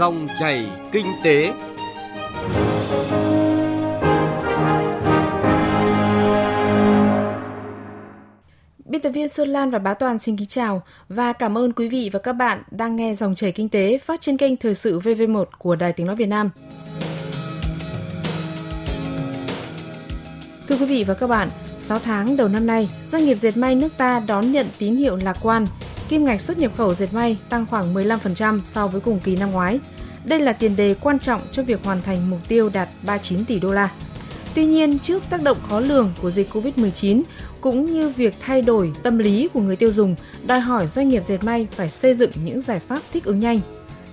Dòng chảy kinh tế. Biên tập viên Xuân Lan và Bá Toàn xin kính chào và cảm ơn quý vị và các bạn đang nghe dòng chảy kinh tế phát trên kênh Thời sự VV1 của Đài Tiếng Nói Việt Nam. Thưa quý vị và các bạn, 6 tháng đầu năm nay, doanh nghiệp dệt may nước ta đón nhận tín hiệu lạc quan. Kim ngạch xuất nhập khẩu dệt may tăng khoảng 15% so với cùng kỳ năm ngoái. Đây là tiền đề quan trọng cho việc hoàn thành mục tiêu đạt 39 tỷ đô la. Tuy nhiên, trước tác động khó lường của dịch COVID-19 cũng như việc thay đổi tâm lý của người tiêu dùng, đòi hỏi doanh nghiệp dệt may phải xây dựng những giải pháp thích ứng nhanh.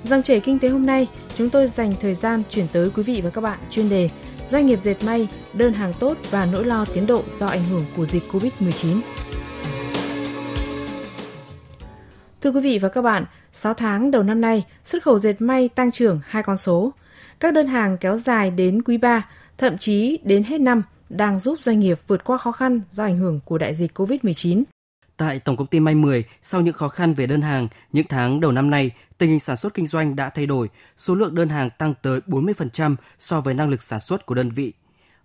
Dòng chảy kinh tế hôm nay, chúng tôi dành thời gian chuyển tới quý vị và các bạn chuyên đề Doanh nghiệp dệt may, đơn hàng tốt và nỗi lo tiến độ do ảnh hưởng của dịch COVID-19. Thưa quý vị và các bạn, 6 tháng đầu năm nay, xuất khẩu dệt may tăng trưởng hai con số. Các đơn hàng kéo dài đến quý 3, thậm chí đến hết năm đang giúp doanh nghiệp vượt qua khó khăn do ảnh hưởng của đại dịch COVID-19. Tại Tổng công ty May 10, sau những khó khăn về đơn hàng, những tháng đầu năm nay, tình hình sản xuất kinh doanh đã thay đổi, số lượng đơn hàng tăng tới 40% so với năng lực sản xuất của đơn vị.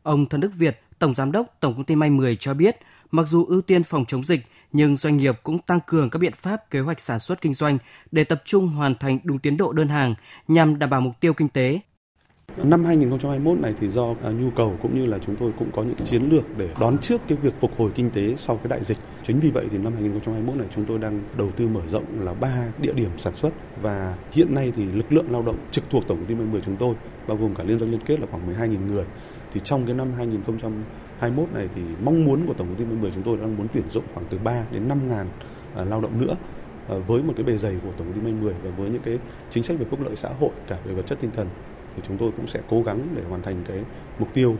Ông Thân Đức Việt, Tổng Giám đốc Tổng công ty May 10 cho biết, mặc dù ưu tiên phòng chống dịch, nhưng doanh nghiệp cũng tăng cường các biện pháp kế hoạch sản xuất kinh doanh để tập trung hoàn thành đúng tiến độ đơn hàng nhằm đảm bảo mục tiêu kinh tế, Năm 2021 này thì do nhu cầu cũng như là chúng tôi cũng có những chiến lược để đón trước cái việc phục hồi kinh tế sau cái đại dịch. Chính vì vậy thì năm 2021 này chúng tôi đang đầu tư mở rộng là ba địa điểm sản xuất và hiện nay thì lực lượng lao động trực thuộc tổng công ty 10 chúng tôi bao gồm cả liên doanh liên kết là khoảng 12.000 người. Thì trong cái năm 2021 này thì mong muốn của tổng công ty 10 chúng tôi đang muốn tuyển dụng khoảng từ 3 đến 5 ngàn à, lao động nữa à, với một cái bề dày của tổng công ty 10 và với những cái chính sách về phúc lợi xã hội cả về vật chất tinh thần thì chúng tôi cũng sẽ cố gắng để hoàn thành cái mục tiêu.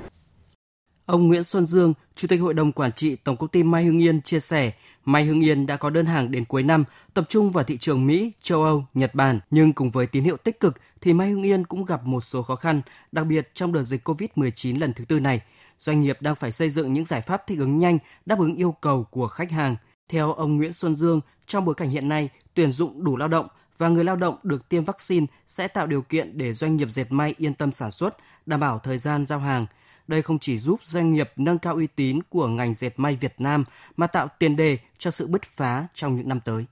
Ông Nguyễn Xuân Dương, Chủ tịch Hội đồng Quản trị Tổng công ty Mai Hưng Yên chia sẻ, Mai Hưng Yên đã có đơn hàng đến cuối năm tập trung vào thị trường Mỹ, châu Âu, Nhật Bản, nhưng cùng với tín hiệu tích cực thì Mai Hưng Yên cũng gặp một số khó khăn, đặc biệt trong đợt dịch COVID-19 lần thứ tư này. Doanh nghiệp đang phải xây dựng những giải pháp thích ứng nhanh, đáp ứng yêu cầu của khách hàng. Theo ông Nguyễn Xuân Dương, trong bối cảnh hiện nay, tuyển dụng đủ lao động và người lao động được tiêm vaccine sẽ tạo điều kiện để doanh nghiệp dệt may yên tâm sản xuất, đảm bảo thời gian giao hàng. Đây không chỉ giúp doanh nghiệp nâng cao uy tín của ngành dệt may Việt Nam, mà tạo tiền đề cho sự bứt phá trong những năm tới.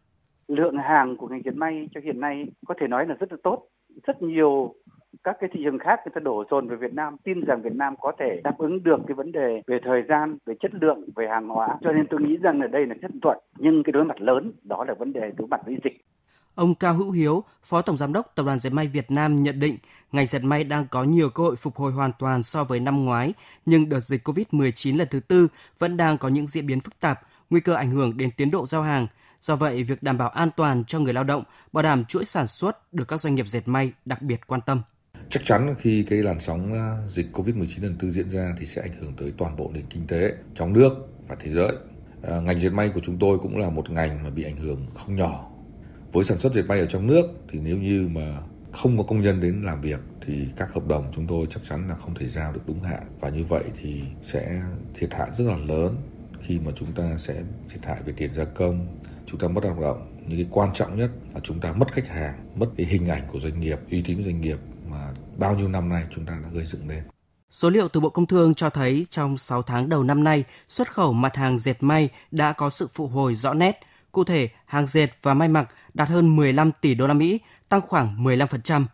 Lượng hàng của ngành dệt may cho hiện nay có thể nói là rất là tốt. Rất nhiều các cái thị trường khác người ta đổ dồn về Việt Nam, tin rằng Việt Nam có thể đáp ứng được cái vấn đề về thời gian, về chất lượng, về hàng hóa cho nên tôi nghĩ rằng là đây là rất thuận, nhưng cái đối mặt lớn, đó là vấn đề đối mặt với dịch Ông Cao Hữu Hiếu, Phó Tổng Giám đốc Tập đoàn Dệt may Việt Nam nhận định ngành dệt may đang có nhiều cơ hội phục hồi hoàn toàn so với năm ngoái, nhưng đợt dịch COVID-19 lần thứ tư vẫn đang có những diễn biến phức tạp, nguy cơ ảnh hưởng đến tiến độ giao hàng. Do vậy, việc đảm bảo an toàn cho người lao động, bảo đảm chuỗi sản xuất được các doanh nghiệp dệt may đặc biệt quan tâm. Chắc chắn khi cái làn sóng à, dịch COVID-19 lần tư diễn ra thì sẽ ảnh hưởng tới toàn bộ nền kinh tế trong nước và thế giới. À, ngành dệt may của chúng tôi cũng là một ngành mà bị ảnh hưởng không nhỏ với sản xuất dệt may ở trong nước thì nếu như mà không có công nhân đến làm việc thì các hợp đồng chúng tôi chắc chắn là không thể giao được đúng hạn. Và như vậy thì sẽ thiệt hại rất là lớn khi mà chúng ta sẽ thiệt hại về tiền gia công. Chúng ta mất lao động. Những cái quan trọng nhất là chúng ta mất khách hàng mất cái hình ảnh của doanh nghiệp uy tín của doanh nghiệp mà bao nhiêu năm nay chúng ta đã gây dựng lên Số liệu từ Bộ Công Thương cho thấy trong 6 tháng đầu năm nay, xuất khẩu mặt hàng dệt may đã có sự phục hồi rõ nét, Cụ thể, hàng dệt và may mặc đạt hơn 15 tỷ đô la Mỹ, tăng khoảng 15%.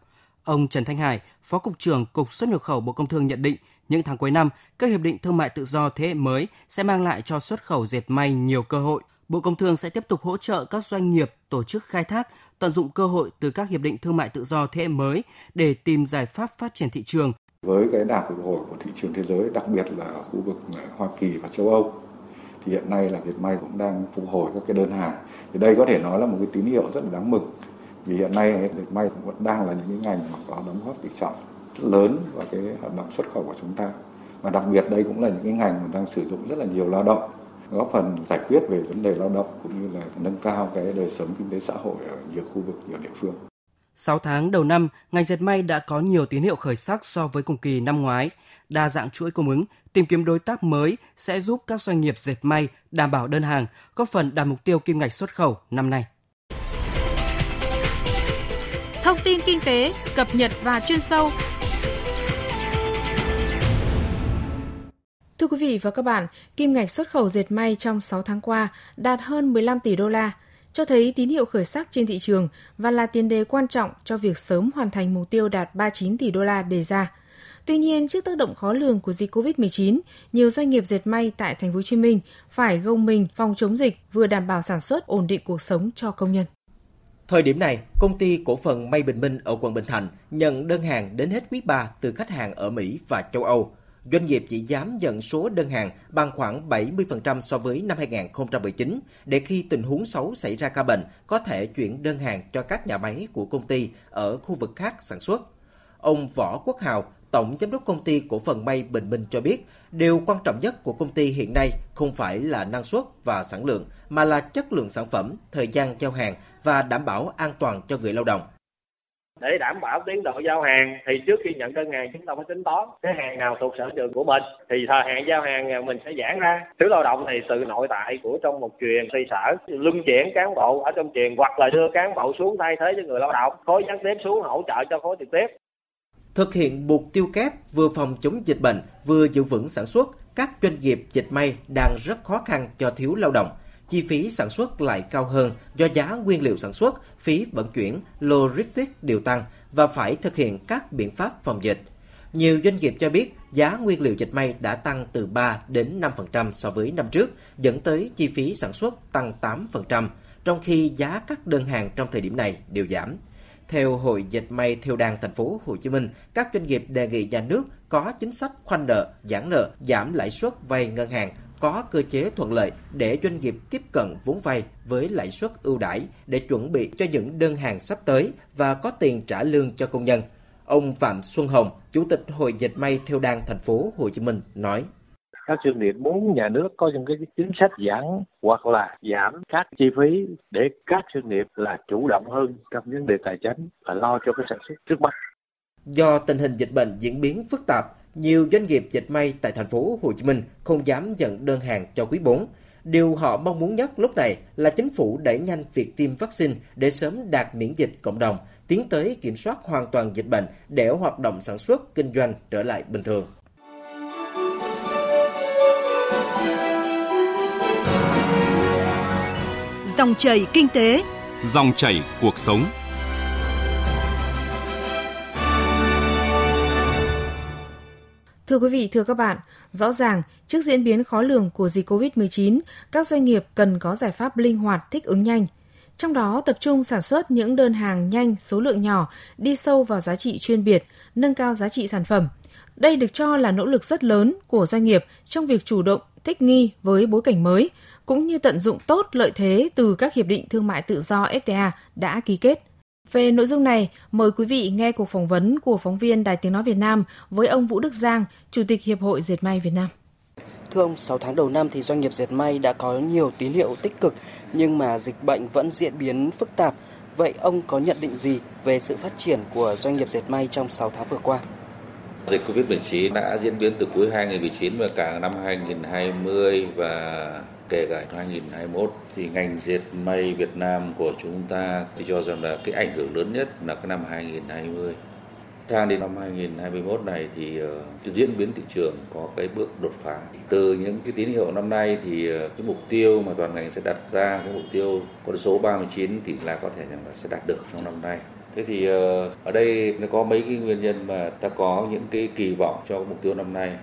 Ông Trần Thanh Hải, Phó cục trưởng Cục xuất nhập khẩu Bộ Công Thương nhận định, những tháng cuối năm, các hiệp định thương mại tự do thế hệ mới sẽ mang lại cho xuất khẩu dệt may nhiều cơ hội. Bộ Công Thương sẽ tiếp tục hỗ trợ các doanh nghiệp tổ chức khai thác, tận dụng cơ hội từ các hiệp định thương mại tự do thế hệ mới để tìm giải pháp phát triển thị trường. Với cái đà phục hồi của thị trường thế giới, đặc biệt là khu vực Hoa Kỳ và châu Âu, thì hiện nay là dệt may cũng đang phục hồi các cái đơn hàng. Thì đây có thể nói là một cái tín hiệu rất là đáng mừng. Vì hiện nay dệt may cũng vẫn đang là những cái ngành mà có đóng góp tỷ trọng lớn vào cái hoạt động xuất khẩu của chúng ta. Và đặc biệt đây cũng là những cái ngành mà đang sử dụng rất là nhiều lao động, góp phần giải quyết về vấn đề lao động cũng như là nâng cao cái đời sống kinh tế xã hội ở nhiều khu vực, nhiều địa phương. 6 tháng đầu năm, ngành dệt may đã có nhiều tín hiệu khởi sắc so với cùng kỳ năm ngoái. Đa dạng chuỗi cung ứng, tìm kiếm đối tác mới sẽ giúp các doanh nghiệp dệt may đảm bảo đơn hàng, góp phần đạt mục tiêu kim ngạch xuất khẩu năm nay. Thông tin kinh tế, cập nhật và chuyên sâu. Thưa quý vị và các bạn, kim ngạch xuất khẩu dệt may trong 6 tháng qua đạt hơn 15 tỷ đô la, cho thấy tín hiệu khởi sắc trên thị trường và là tiền đề quan trọng cho việc sớm hoàn thành mục tiêu đạt 39 tỷ đô la đề ra. Tuy nhiên, trước tác động khó lường của dịch COVID-19, nhiều doanh nghiệp dệt may tại thành phố Hồ Chí Minh phải gồng mình phòng chống dịch vừa đảm bảo sản xuất ổn định cuộc sống cho công nhân. Thời điểm này, công ty cổ phần May Bình Minh ở quận Bình Thạnh nhận đơn hàng đến hết quý 3 từ khách hàng ở Mỹ và châu Âu. Doanh nghiệp chỉ dám nhận số đơn hàng bằng khoảng 70% so với năm 2019 để khi tình huống xấu xảy ra ca bệnh có thể chuyển đơn hàng cho các nhà máy của công ty ở khu vực khác sản xuất. Ông Võ Quốc Hào, Tổng Giám đốc Công ty Cổ phần May Bình Minh cho biết, điều quan trọng nhất của công ty hiện nay không phải là năng suất và sản lượng, mà là chất lượng sản phẩm, thời gian giao hàng và đảm bảo an toàn cho người lao động. Để đảm bảo tiến độ giao hàng thì trước khi nhận đơn hàng chúng ta phải tính toán cái hàng nào thuộc sở trường của mình thì thời hạn giao hàng mình sẽ giãn ra. Thiếu lao động thì từ nội tại của trong một truyền xây sở luân chuyển cán bộ ở trong truyền hoặc là đưa cán bộ xuống thay thế cho người lao động, khối gián tiếp xuống hỗ trợ cho khối trực tiếp. Thực hiện mục tiêu kép vừa phòng chống dịch bệnh, vừa giữ vững sản xuất, các doanh nghiệp dịch may đang rất khó khăn cho thiếu lao động. Chi phí sản xuất lại cao hơn do giá nguyên liệu sản xuất, phí vận chuyển, logistics đều tăng và phải thực hiện các biện pháp phòng dịch. Nhiều doanh nghiệp cho biết giá nguyên liệu dịch may đã tăng từ 3 đến 5% so với năm trước, dẫn tới chi phí sản xuất tăng 8%, trong khi giá các đơn hàng trong thời điểm này đều giảm. Theo Hội Dệt may Theo đàn thành phố Hồ Chí Minh, các doanh nghiệp đề nghị nhà nước có chính sách khoanh nợ, giãn nợ, giảm lãi suất vay ngân hàng, có cơ chế thuận lợi để doanh nghiệp tiếp cận vốn vay với lãi suất ưu đãi để chuẩn bị cho những đơn hàng sắp tới và có tiền trả lương cho công nhân. Ông Phạm Xuân Hồng, Chủ tịch Hội Dệt may Theo đàn thành phố Hồ Chí Minh nói: các doanh nghiệp muốn nhà nước có những cái chính sách giảm hoặc là giảm các chi phí để các doanh nghiệp là chủ động hơn trong vấn đề tài chính và lo cho cái sản xuất trước mắt. Do tình hình dịch bệnh diễn biến phức tạp, nhiều doanh nghiệp dệt may tại thành phố Hồ Chí Minh không dám nhận đơn hàng cho quý 4. Điều họ mong muốn nhất lúc này là chính phủ đẩy nhanh việc tiêm vaccine để sớm đạt miễn dịch cộng đồng, tiến tới kiểm soát hoàn toàn dịch bệnh để hoạt động sản xuất, kinh doanh trở lại bình thường. Dòng chảy kinh tế, dòng chảy cuộc sống. Thưa quý vị, thưa các bạn, rõ ràng trước diễn biến khó lường của dịch COVID-19, các doanh nghiệp cần có giải pháp linh hoạt thích ứng nhanh. Trong đó tập trung sản xuất những đơn hàng nhanh, số lượng nhỏ, đi sâu vào giá trị chuyên biệt, nâng cao giá trị sản phẩm. Đây được cho là nỗ lực rất lớn của doanh nghiệp trong việc chủ động thích nghi với bối cảnh mới, cũng như tận dụng tốt lợi thế từ các hiệp định thương mại tự do FTA đã ký kết. Về nội dung này, mời quý vị nghe cuộc phỏng vấn của phóng viên Đài Tiếng Nói Việt Nam với ông Vũ Đức Giang, Chủ tịch Hiệp hội Dệt may Việt Nam. Thưa ông, 6 tháng đầu năm thì doanh nghiệp dệt may đã có nhiều tín hiệu tích cực nhưng mà dịch bệnh vẫn diễn biến phức tạp. Vậy ông có nhận định gì về sự phát triển của doanh nghiệp dệt may trong 6 tháng vừa qua? Dịch Covid-19 đã diễn biến từ cuối 2019 và cả năm 2020 và kể cả 2021 thì ngành dệt may Việt Nam của chúng ta thì cho rằng là cái ảnh hưởng lớn nhất là cái năm 2020. Sang đến năm 2021 này thì ờ, cái diễn biến thị trường có cái bước đột phá. Từ những cái tín hiệu năm nay thì ờ, cái mục tiêu mà toàn ngành sẽ đặt ra, cái mục tiêu con số 39 thì là có thể rằng là sẽ đạt được trong năm nay. Thế thì ờ, ở đây nó có mấy cái nguyên nhân mà ta có những cái kỳ vọng cho mục tiêu năm nay.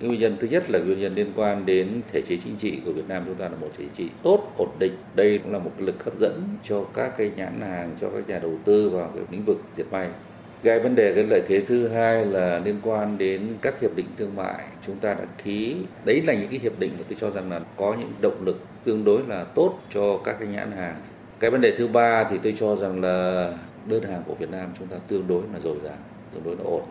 Cái nguyên nhân thứ nhất là nguyên nhân liên quan đến thể chế chính trị của Việt Nam chúng ta là một thể chế tốt, ổn định. Đây cũng là một lực hấp dẫn cho các cái nhãn hàng, cho các nhà đầu tư vào cái lĩnh vực diệt may. Cái vấn đề, cái lợi thế thứ hai là liên quan đến các hiệp định thương mại. Chúng ta đã ký, đấy là những cái hiệp định mà tôi cho rằng là có những động lực tương đối là tốt cho các cái nhãn hàng. Cái vấn đề thứ ba thì tôi cho rằng là đơn hàng của Việt Nam chúng ta tương đối là dồi dào, tương đối là ổn.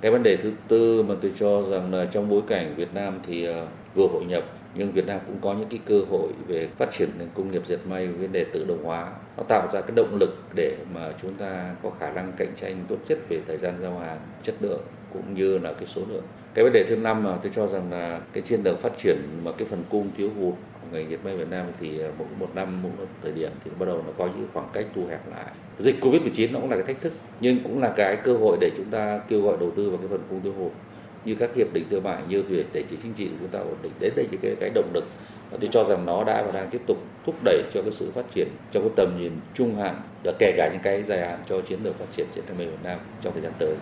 Cái vấn đề thứ tư mà tôi cho rằng là trong bối cảnh Việt Nam thì ờ, vừa hội nhập, nhưng Việt Nam cũng có những cái cơ hội về phát triển nền công nghiệp dệt may, vấn đề tự động hóa, nó tạo ra cái động lực để mà chúng ta có khả năng cạnh tranh tốt nhất về thời gian giao hàng, chất lượng cũng như là cái số lượng. Cái vấn đề thứ năm mà tôi cho rằng là cái chiến lược phát triển mà cái phần cung thiếu hụt ngành dệt may Việt Nam thì một mỗi một năm, mỗi một thời điểm thì bắt đầu nó có những khoảng cách thu hẹp lại dịch covid 19 nó cũng là cái thách thức, nhưng cũng là cái cơ hội để chúng ta kêu gọi đầu tư vào cái phần cung tiêu thụ như các hiệp định thương mại, như về thể chế chính trị của chúng ta ổn định, đến đây những cái cái động lực và tôi cho rằng nó đã và đang tiếp tục thúc đẩy cho cái sự phát triển trong cái tầm nhìn trung hạn và kể cả những cái dài hạn cho chiến lược phát triển trên thế may Việt Nam trong thời gian tới.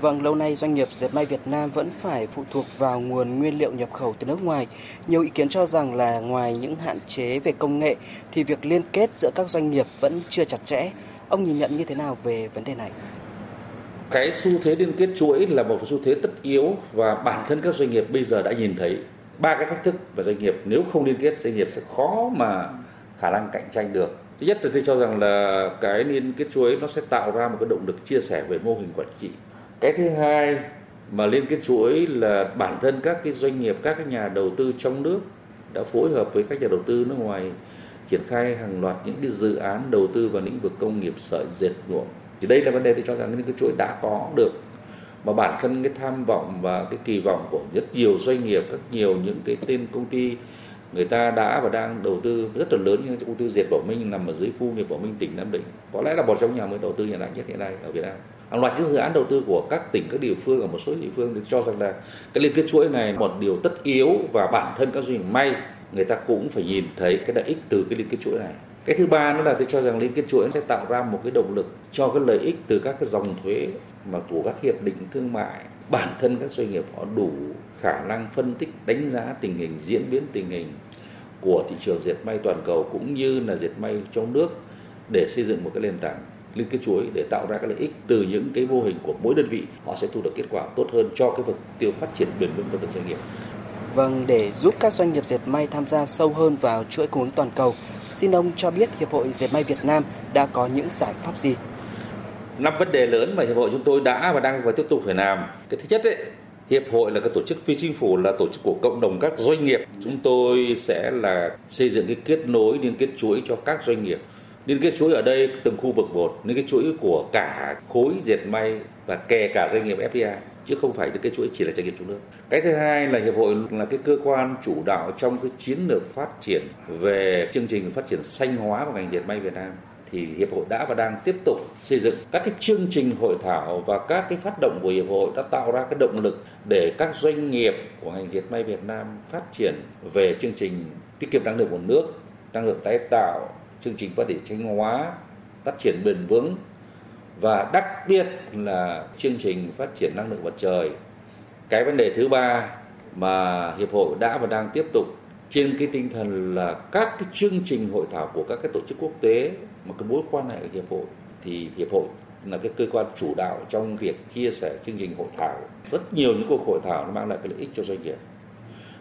Vâng, lâu nay doanh nghiệp dệt may Việt Nam vẫn phải phụ thuộc vào nguồn nguyên liệu nhập khẩu từ nước ngoài. Nhiều ý kiến cho rằng là ngoài những hạn chế về công nghệ thì việc liên kết giữa các doanh nghiệp vẫn chưa chặt chẽ. Ông nhìn nhận như thế nào về vấn đề này? Cái xu thế liên kết chuỗi là một xu thế tất yếu và bản thân các doanh nghiệp bây giờ đã nhìn thấy ba cái thách thức và doanh nghiệp nếu không liên kết doanh nghiệp sẽ khó mà khả năng cạnh tranh được thứ nhất là tôi cho rằng là cái liên kết chuỗi nó sẽ tạo ra một cái động lực chia sẻ về mô hình quản trị cái thứ hai mà liên kết chuỗi là bản thân các cái doanh nghiệp, các cái nhà đầu tư trong nước đã phối hợp với các nhà đầu tư nước ngoài triển khai hàng loạt những cái dự án đầu tư vào lĩnh vực công nghiệp, sợi, dệt, nhuộm. Thì đây là vấn đề tôi cho rằng liên kết chuỗi đã có được. Mà bản thân cái tham vọng và cái kỳ vọng của rất nhiều doanh nghiệp các nhiều những cái tên công ty, người ta đã và đang đầu tư rất là lớn. Như công ty dệt Bảo Minh nằm ở dưới khu nghiệp Bảo Minh tỉnh Nam Định. Có lẽ là một trong nhà mới đầu tư hiện đại nhất hiện nay ở Việt Nam hàng loạt những dự án đầu tư của các tỉnh, các địa phương, ở một số địa phương thì cho rằng là cái liên kết chuỗi này một điều tất yếu và bản thân các doanh nghiệp may, người ta cũng phải nhìn thấy cái lợi ích từ cái liên kết chuỗi này. Cái thứ ba nữa là tôi cho rằng liên kết chuỗi sẽ tạo ra một cái động lực cho cái lợi ích từ các cái dòng thuế mà của các hiệp định thương mại. Bản thân các doanh nghiệp họ đủ khả năng phân tích, đánh giá tình hình, diễn biến tình hình của thị trường dệt may toàn cầu cũng như là dệt may trong nước để xây dựng một cái nền tảng liên kết chuỗi để tạo ra các lợi ích từ những cái mô hình của mỗi đơn vị họ sẽ thu được kết quả tốt hơn cho cái mục tiêu phát triển bền vững của từng doanh nghiệp. Vâng, để giúp các doanh nghiệp dệt may tham gia sâu hơn vào chuỗi cung ứng toàn cầu, xin ông cho biết Hiệp hội Dệt may Việt Nam đã có những giải pháp gì? Năm vấn đề lớn mà Hiệp hội chúng tôi đã và đang và tiếp tục phải làm. Cái thứ nhất ấy, Hiệp hội là cái tổ chức phi chính phủ là tổ chức của cộng đồng các doanh nghiệp. Chúng tôi sẽ là xây dựng cái kết nối liên kết chuỗi cho các doanh nghiệp. Liên kết chuỗi ở đây từng khu vực một, liên kết chuỗi của cả khối dệt may và kể cả doanh nghiệp FDI chứ không phải cái chuỗi chỉ là doanh nghiệp trong nước. Cái thứ hai là hiệp hội là cái cơ quan chủ đạo trong cái chiến lược phát triển về chương trình phát triển xanh hóa của ngành dệt may Việt Nam thì hiệp hội đã và đang tiếp tục xây dựng các cái chương trình hội thảo và các cái phát động của hiệp hội đã tạo ra cái động lực để các doanh nghiệp của ngành dệt may Việt Nam phát triển về chương trình tiết kiệm năng lượng nguồn nước, năng lượng tái tạo, chương trình phát triển thanh hóa, phát triển bền vững và đặc biệt là chương trình phát triển năng lượng mặt trời. Cái vấn đề thứ ba mà hiệp hội đã và đang tiếp tục trên cái tinh thần là các cái chương trình hội thảo của các cái tổ chức quốc tế mà cái mối quan hệ của hiệp hội thì hiệp hội là cái cơ quan chủ đạo trong việc chia sẻ chương trình hội thảo rất nhiều những cuộc hội thảo nó mang lại cái lợi ích cho doanh nghiệp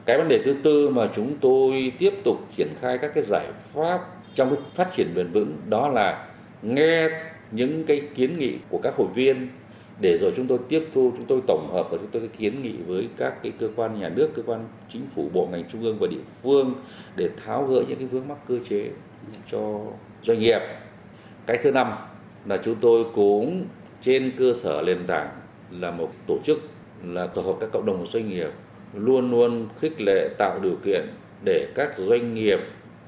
cái vấn đề thứ tư mà chúng tôi tiếp tục triển khai các cái giải pháp trong cái phát triển bền vững, đó là nghe những cái kiến nghị của các hội viên. Để rồi chúng tôi tiếp thu, chúng tôi tổng hợp và chúng tôi kiến nghị với các cái cơ quan nhà nước, cơ quan chính phủ, bộ ngành trung ương và địa phương để tháo gỡ những cái vướng mắc cơ chế cho doanh nghiệp. Cái thứ năm là chúng tôi cũng trên cơ sở nền tảng là một tổ chức, là tổ hợp các cộng đồng doanh nghiệp luôn luôn khích lệ tạo điều kiện để các doanh nghiệp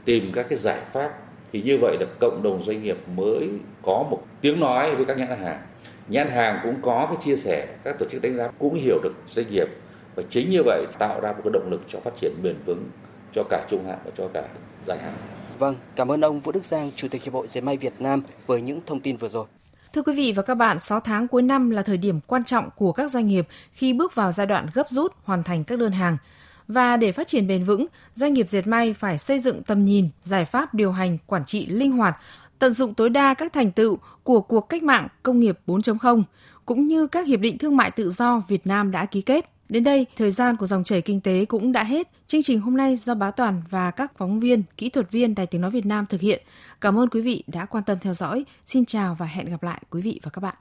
tìm các cái giải pháp thì như vậy là cộng đồng doanh nghiệp mới có một tiếng nói với các nhãn hàng nhãn hàng cũng có cái chia sẻ các tổ chức đánh giá cũng hiểu được doanh nghiệp và chính như vậy tạo ra một cái động lực cho phát triển bền vững cho cả trung hạn và cho cả dài hạn. Vâng, cảm ơn ông Vũ Đức Giang, Chủ tịch Hiệp hội Dệt may Việt Nam với những thông tin vừa rồi. Thưa quý vị và các bạn, 6 tháng cuối năm là thời điểm quan trọng của các doanh nghiệp khi bước vào giai đoạn gấp rút hoàn thành các đơn hàng. Và để phát triển bền vững, doanh nghiệp dệt may phải xây dựng tầm nhìn, giải pháp điều hành, quản trị linh hoạt, tận dụng tối đa các thành tựu của cuộc cách mạng công nghiệp 4.0 cũng như các hiệp định thương mại tự do Việt Nam đã ký kết. Đến đây, thời gian của dòng chảy kinh tế cũng đã hết. Chương trình hôm nay do Bá Toàn và các phóng viên, kỹ thuật viên Đài Tiếng Nói Việt Nam thực hiện. Cảm ơn quý vị đã quan tâm theo dõi. Xin chào và hẹn gặp lại quý vị và các bạn.